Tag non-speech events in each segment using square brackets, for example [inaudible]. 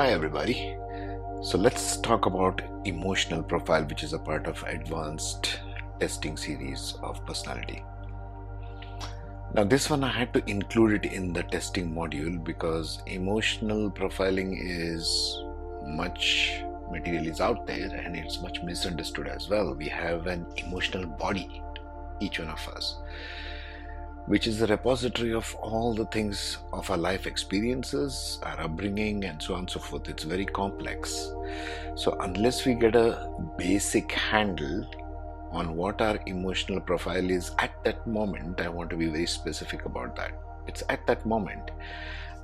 Hi, everybody. So, let's talk about emotional profile, which is a part of advanced testing series of personality. Now, this one I had to include it in the testing module because emotional profiling is much material is out there and it's much misunderstood as well. We have an emotional body, each one of us which is the repository of all the things of our life experiences, our upbringing, and so on and so forth. It's very complex. So, unless we get a basic handle on what our emotional profile is at that moment, I want to be very specific about that. It's at that moment.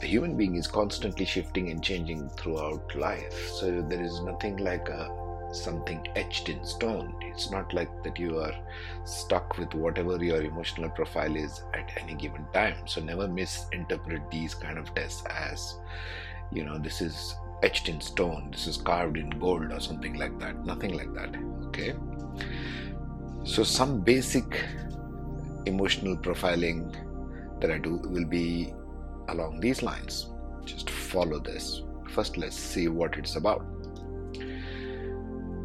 The human being is constantly shifting and changing throughout life. So, there is nothing like a something etched in stone. It's not like that you are stuck with whatever your emotional profile is at any given time. So never misinterpret these kind of tests as, you know, this is etched in stone, this is carved in gold or something like that. Nothing like that. Okay. So some basic emotional profiling that I do will be along these lines. Just follow this. First, let's see what it's about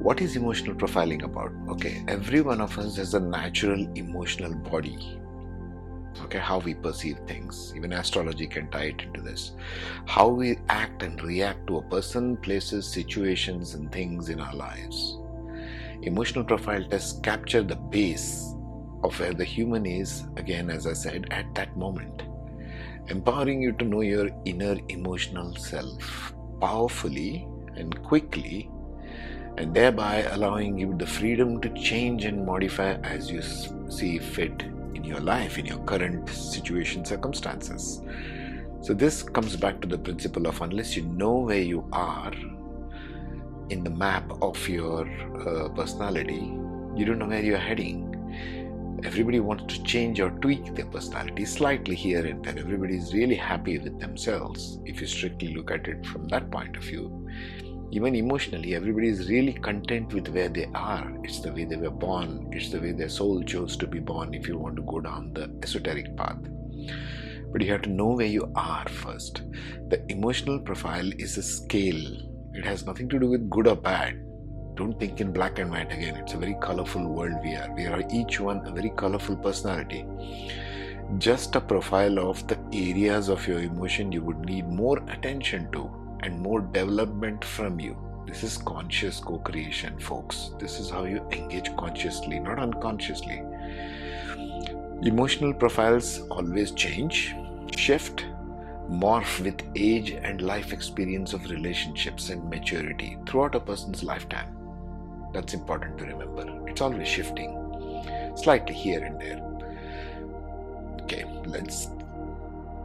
what is emotional profiling about? Okay every one of us has a natural emotional body. Okay how we perceive things. Even astrology can tie it into this. How we act and react to a person places situations and things in our lives. Emotional profile tests capture the base of where the human is again as i said at that moment. Empowering you to know your inner emotional self powerfully and quickly and thereby allowing you the freedom to change and modify as you see fit in your life, in your current situation, circumstances. So, this comes back to the principle of unless you know where you are in the map of your uh, personality, you don't know where you're heading. Everybody wants to change or tweak their personality slightly here and there. Everybody is really happy with themselves if you strictly look at it from that point of view even emotionally, everybody is really content with where they are. It's the way they were born, it's the way their soul chose to be born if you want to go down the esoteric path. But you have to know where you are first. The emotional profile is a scale, it has nothing to do with good or bad. Don't think in black and white again. It's a very colorful world we are. We are each one a very colorful personality just a profile of the areas of your emotion you would need more attention to and more development from you. This is conscious co creation, folks. This is how you engage consciously, not unconsciously. Emotional profiles always change, shift, morph with age and life experience of relationships and maturity throughout a person's lifetime. That's important to remember. It's always shifting, slightly here and there. Okay, let's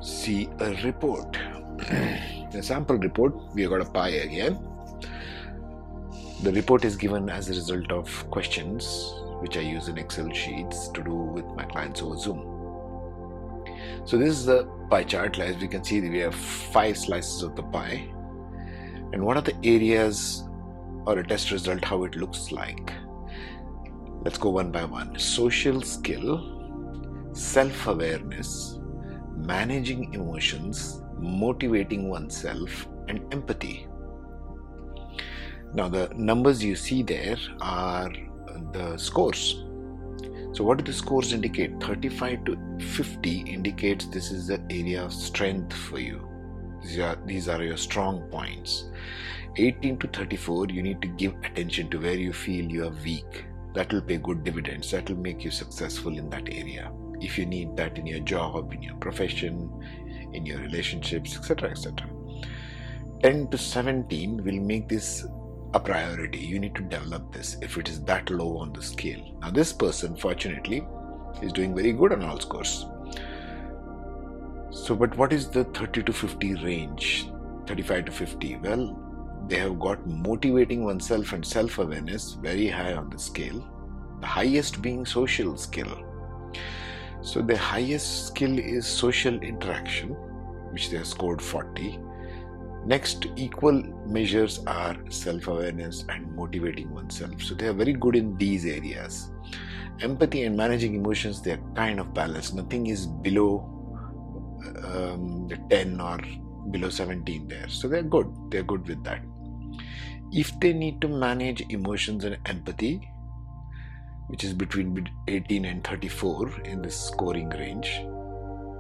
see a report. [clears throat] the sample report, we have got a pie again. The report is given as a result of questions which I use in Excel sheets to do with my clients over Zoom. So this is the pie chart. As we can see, we have five slices of the pie. And what are the areas or a test result, how it looks like? Let's go one by one. Social skill, self awareness, managing emotions, motivating oneself, and empathy. Now, the numbers you see there are the scores. So, what do the scores indicate? 35 to 50 indicates this is the area of strength for you. These are, these are your strong points. 18 to 34, you need to give attention to where you feel you are weak. That will pay good dividends. That will make you successful in that area. If you need that in your job, in your profession, in your relationships, etc. etc. 10 to 17 will make this a priority. You need to develop this if it is that low on the scale. Now, this person, fortunately, is doing very good on all scores. So, but what is the 30 to 50 range? 35 to 50? Well, they have got motivating oneself and self awareness very high on the scale, the highest being social skill. So the highest skill is social interaction, which they have scored 40. Next, equal measures are self awareness and motivating oneself. So they are very good in these areas. Empathy and managing emotions, they are kind of balanced. Nothing is below um, the 10 or below 17 there. So they're good. They're good with that. If they need to manage emotions and empathy, which is between 18 and 34 in this scoring range,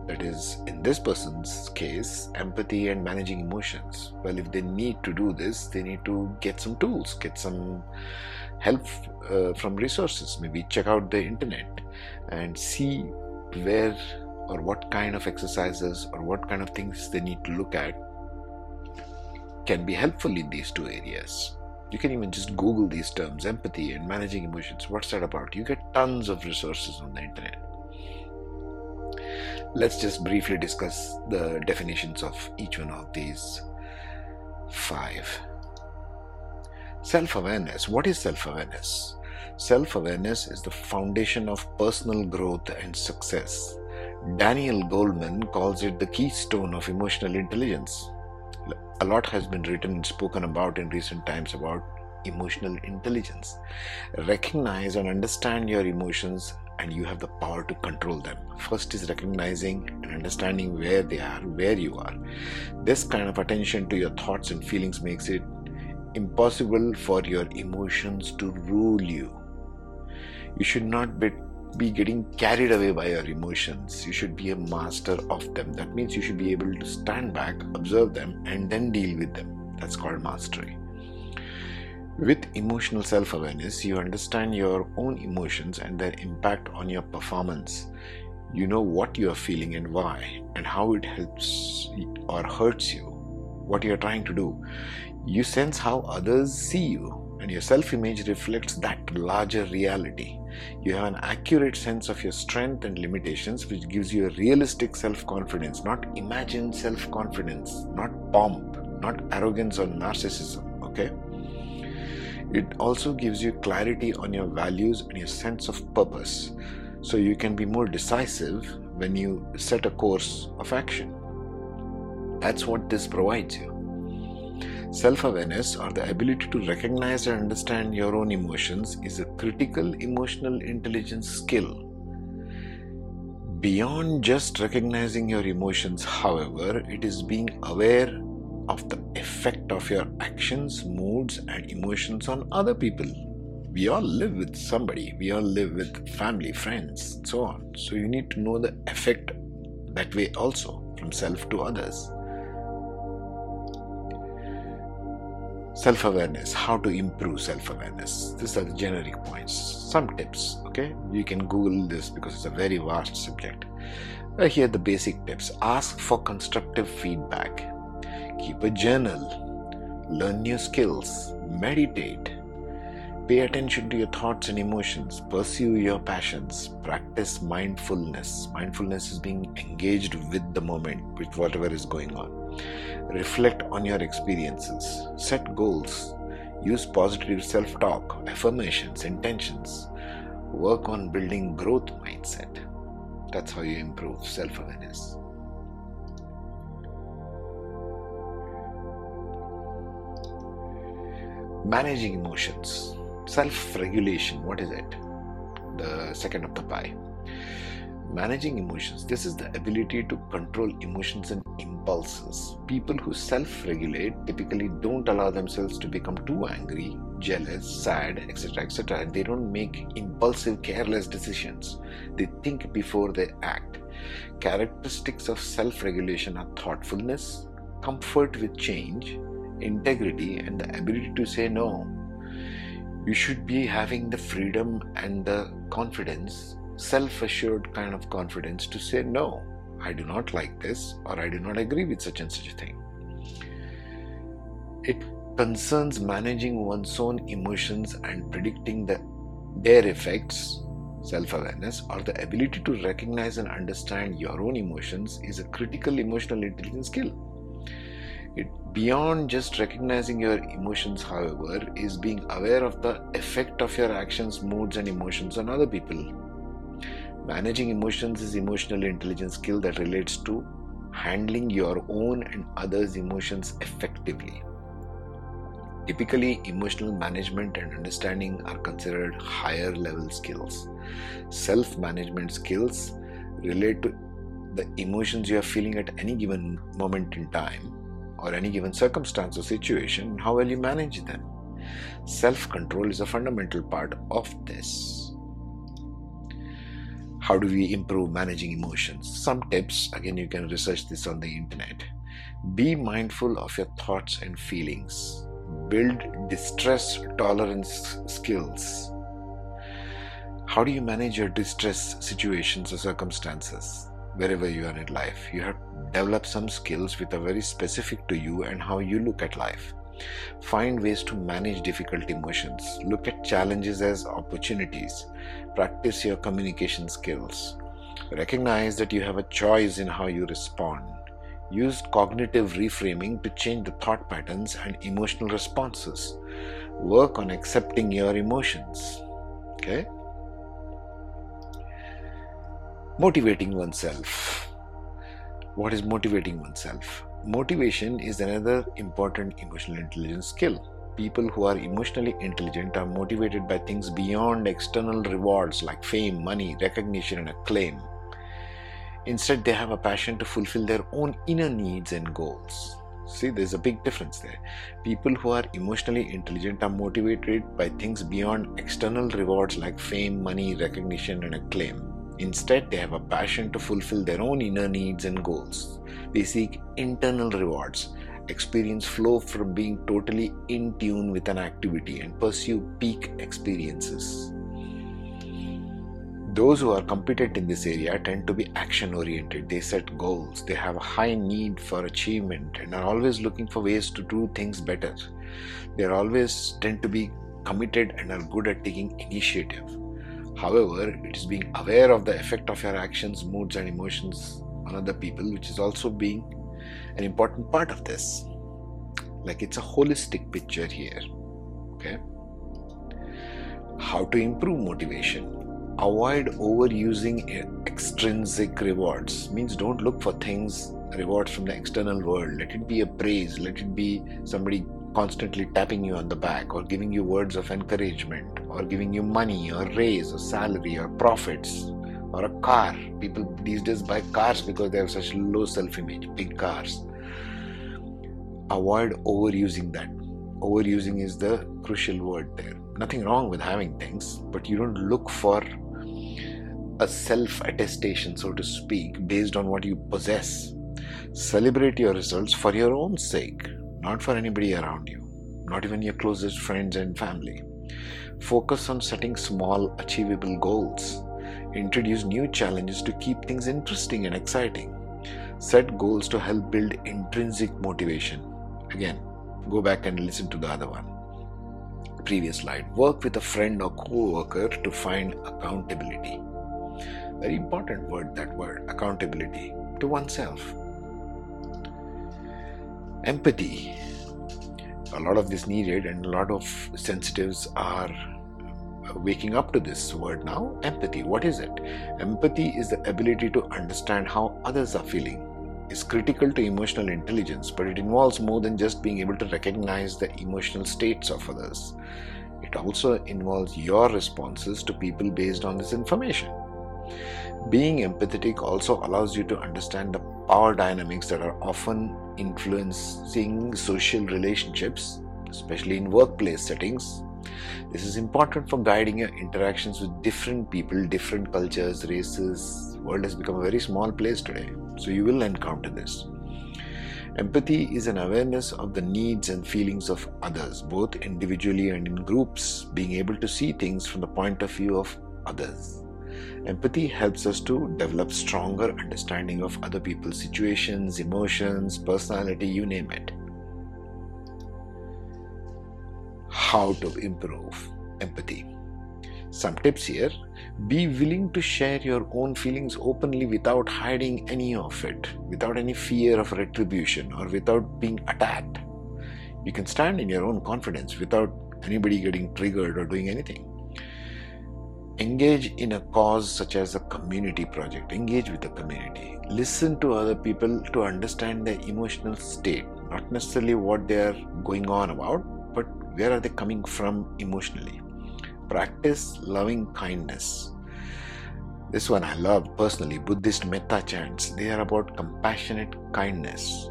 that is, in this person's case, empathy and managing emotions. Well, if they need to do this, they need to get some tools, get some help uh, from resources. Maybe check out the internet and see where or what kind of exercises or what kind of things they need to look at can be helpful in these two areas. You can even just Google these terms empathy and managing emotions. What's that about? You get tons of resources on the internet. Let's just briefly discuss the definitions of each one of these five. Self awareness. What is self awareness? Self awareness is the foundation of personal growth and success. Daniel Goleman calls it the keystone of emotional intelligence. A lot has been written and spoken about in recent times about emotional intelligence. Recognize and understand your emotions, and you have the power to control them. First is recognizing and understanding where they are, where you are. This kind of attention to your thoughts and feelings makes it impossible for your emotions to rule you. You should not be be getting carried away by your emotions. You should be a master of them. That means you should be able to stand back, observe them, and then deal with them. That's called mastery. With emotional self awareness, you understand your own emotions and their impact on your performance. You know what you are feeling and why, and how it helps or hurts you, what you are trying to do. You sense how others see you, and your self image reflects that larger reality. You have an accurate sense of your strength and limitations, which gives you a realistic self confidence, not imagined self confidence, not pomp, not arrogance or narcissism. Okay? It also gives you clarity on your values and your sense of purpose, so you can be more decisive when you set a course of action. That's what this provides you. Self awareness, or the ability to recognize and understand your own emotions, is a critical emotional intelligence skill. Beyond just recognizing your emotions, however, it is being aware of the effect of your actions, moods, and emotions on other people. We all live with somebody, we all live with family, friends, and so on. So you need to know the effect that way also from self to others. Self awareness how to improve self awareness these are the generic points some tips okay? You can google this because it's a very vast subject. Uh, here are the basic tips. Ask for constructive feedback. Keep a journal. Learn new skills. Meditate. Pay attention to your thoughts and emotions. Pursue your passions. Practice mindfulness. Mindfulness is being engaged with the moment with whatever is going on Reflect on your experiences. Set goals. Use positive self talk, affirmations, intentions. Work on building growth mindset. That's how you improve self awareness. Managing emotions. Self regulation. What is it? The second of the pie. Managing emotions. This is the ability to control emotions and impulses. People who self regulate typically don't allow themselves to become too angry, jealous, sad, etc. etc. They don't make impulsive, careless decisions. They think before they act. Characteristics of self regulation are thoughtfulness, comfort with change, integrity, and the ability to say no. You should be having the freedom and the confidence self assured kind of confidence to say, no, I do not like this, or I do not agree with such and such a thing. It concerns managing one's own emotions and predicting the, their effects. Self awareness or the ability to recognize and understand your own emotions is a critical emotional intelligence skill. It, beyond just recognizing your emotions, however, is being aware of the effect of your actions, moods, and emotions on other people Managing emotions is emotional intelligence skill that relates to handling your own and others' emotions effectively. Typically, emotional management and understanding are considered higher level skills. Self management skills relate to the emotions you are feeling at any given moment in time or any given circumstance or situation, how well you manage them. Self control is a fundamental part of this. How do we improve managing emotions? Some tips, again, you can research this on the internet. Be mindful of your thoughts and feelings. Build distress tolerance skills. How do you manage your distress situations or circumstances? Wherever you are in life, you have developed some skills which are very specific to you and how you look at life. Find ways to manage difficult emotions. Look at challenges as opportunities. Practice your communication skills. Recognize that you have a choice in how you respond. Use cognitive reframing to change the thought patterns and emotional responses. Work on accepting your emotions. Okay? Motivating oneself. What is motivating oneself? Motivation is another important emotional intelligence skill. People who are emotionally intelligent are motivated by things beyond external rewards like fame, money, recognition, and acclaim. Instead, they have a passion to fulfill their own inner needs and goals. See, there's a big difference there. People who are emotionally intelligent are motivated by things beyond external rewards like fame, money, recognition, and acclaim. Instead, they have a passion to fulfill their own inner needs and goals. They seek internal rewards, experience flow from being totally in tune with an activity, and pursue peak experiences. Those who are competent in this area tend to be action oriented. They set goals, they have a high need for achievement, and are always looking for ways to do things better. They are always tend to be committed and are good at taking initiative. However, it is being aware of the effect of your actions, moods, and emotions on other people, which is also being an important part of this. Like it's a holistic picture here. Okay. How to improve motivation? Avoid overusing extrinsic rewards. Means don't look for things, rewards from the external world. Let it be a praise, let it be somebody constantly tapping you on the back or giving you words of encouragement or giving you money or raise or salary or profits or a car. People these days buy cars because they have such low self image, big cars. Avoid overusing that. Overusing is the crucial word there. Nothing wrong with having things, but you don't look for a self attestation, so to speak, based on what you possess. Celebrate your results for your own sake not for anybody around you, not even your closest friends and family. Focus on setting small, achievable goals. Introduce new challenges to keep things interesting and exciting. Set goals to help build intrinsic motivation. Again, go back and listen to the other one. Previous slide. Work with a friend or co worker to find accountability. Very important word, that word, accountability to oneself empathy. A lot of this needed and a lot of sensitives are uh, waking up to this word now empathy. What is it? Empathy is the ability to understand how others are feeling. Is critical to emotional intelligence but it involves more than just being able to recognize the emotional states of others. It also involves your responses to people based on this information. Being empathetic also allows you to understand the power dynamics that are often influencing social relationships, especially in workplace settings. This is important for guiding your interactions with different people, different cultures, races. The world has become a very small place today, so you will encounter this. Empathy is an awareness of the needs and feelings of others, both individually and in groups, being able to see things from the point of view of others. Empathy helps us to develop stronger understanding of other people's situations, emotions, personality, you name it. How to improve empathy. Some tips here be willing to share your own feelings openly without hiding any of it, without any fear of retribution or without being attacked. You can stand in your own confidence without anybody getting triggered or doing anything engage in a cause such as a community project engage with the community listen to other people to understand their emotional state not necessarily what they are going on about but where are they coming from emotionally. Practice loving kindness. This one i love personally buddhist metta chants. They are about compassionate kindness.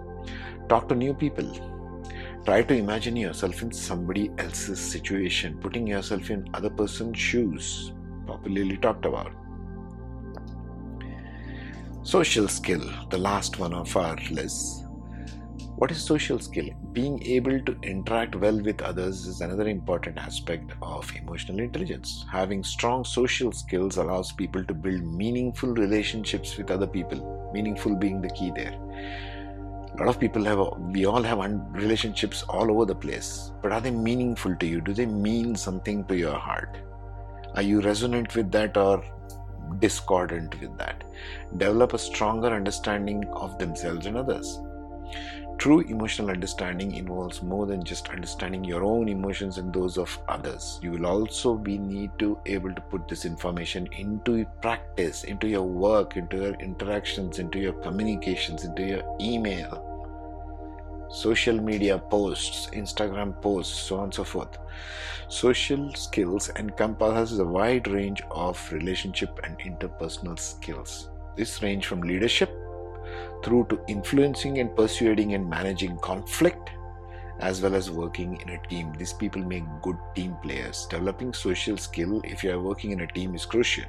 Talk to new people. Try to imagine yourself in somebody else's situation putting yourself in other person's shoes popularly talked about social skill the last one of our list what is social skill? Being able to interact well with others is another important aspect of emotional intelligence. Having strong social skills allows people to build meaningful relationships with other people. Meaningful being the key there. A lot of people have, we all have relationships all over the place, but are they meaningful to you? Do they mean something to your heart? Are you resonant with that or discordant with that? Develop a stronger understanding of themselves and others True emotional understanding involves more than just understanding your own emotions and those of others. You will also be need to able to put this information into practice, into your work, into your interactions, into your communications, into your email, social media posts, Instagram posts, so on and so forth. Social skills encompasses a wide range of relationship and interpersonal skills. This range from leadership through to influencing and persuading and managing conflict as well as working in a team. These people make good team players. Developing social skill if you are working in a team is crucial.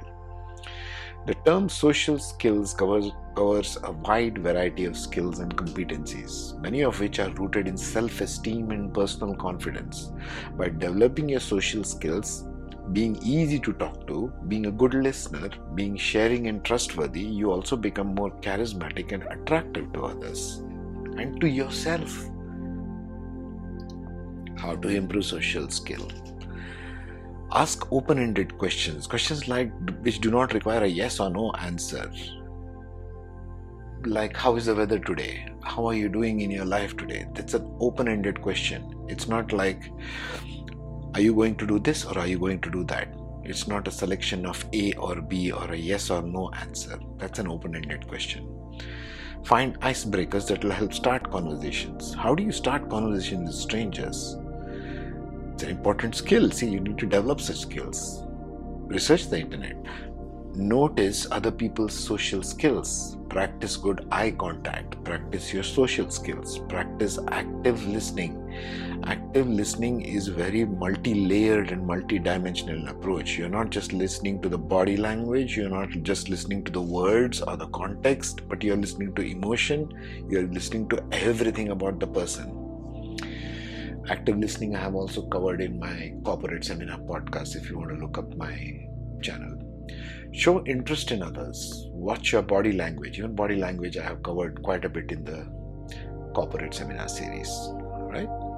The term social skills covers, covers a wide variety of skills and competencies, many of which are rooted in self esteem and personal confidence. By developing your social skills, being easy to talk to, being a good listener, being sharing and trustworthy, you also become more charismatic and attractive to others and to yourself. How to improve social skill? Ask open ended questions, questions like which do not require a yes or no answer. Like, how is the weather today? How are you doing in your life today? That's an open ended question. It's not like, are you going to do this or are you going to do that? It's not a selection of A or B or a yes or no answer. That's an open ended question. Find icebreakers that will help start conversations. How do you start conversations with strangers? It's an important skill. See, you need to develop such skills. Research the internet. Notice other people's social skills. Practice good eye contact. Practice your social skills. Practice active listening active listening is very multi-layered and multi-dimensional approach you're not just listening to the body language you're not just listening to the words or the context but you're listening to emotion you're listening to everything about the person active listening i have also covered in my corporate seminar podcast if you want to look up my channel show interest in others. Watch your body language. Even body language i have covered quite a bit in the corporate seminar series right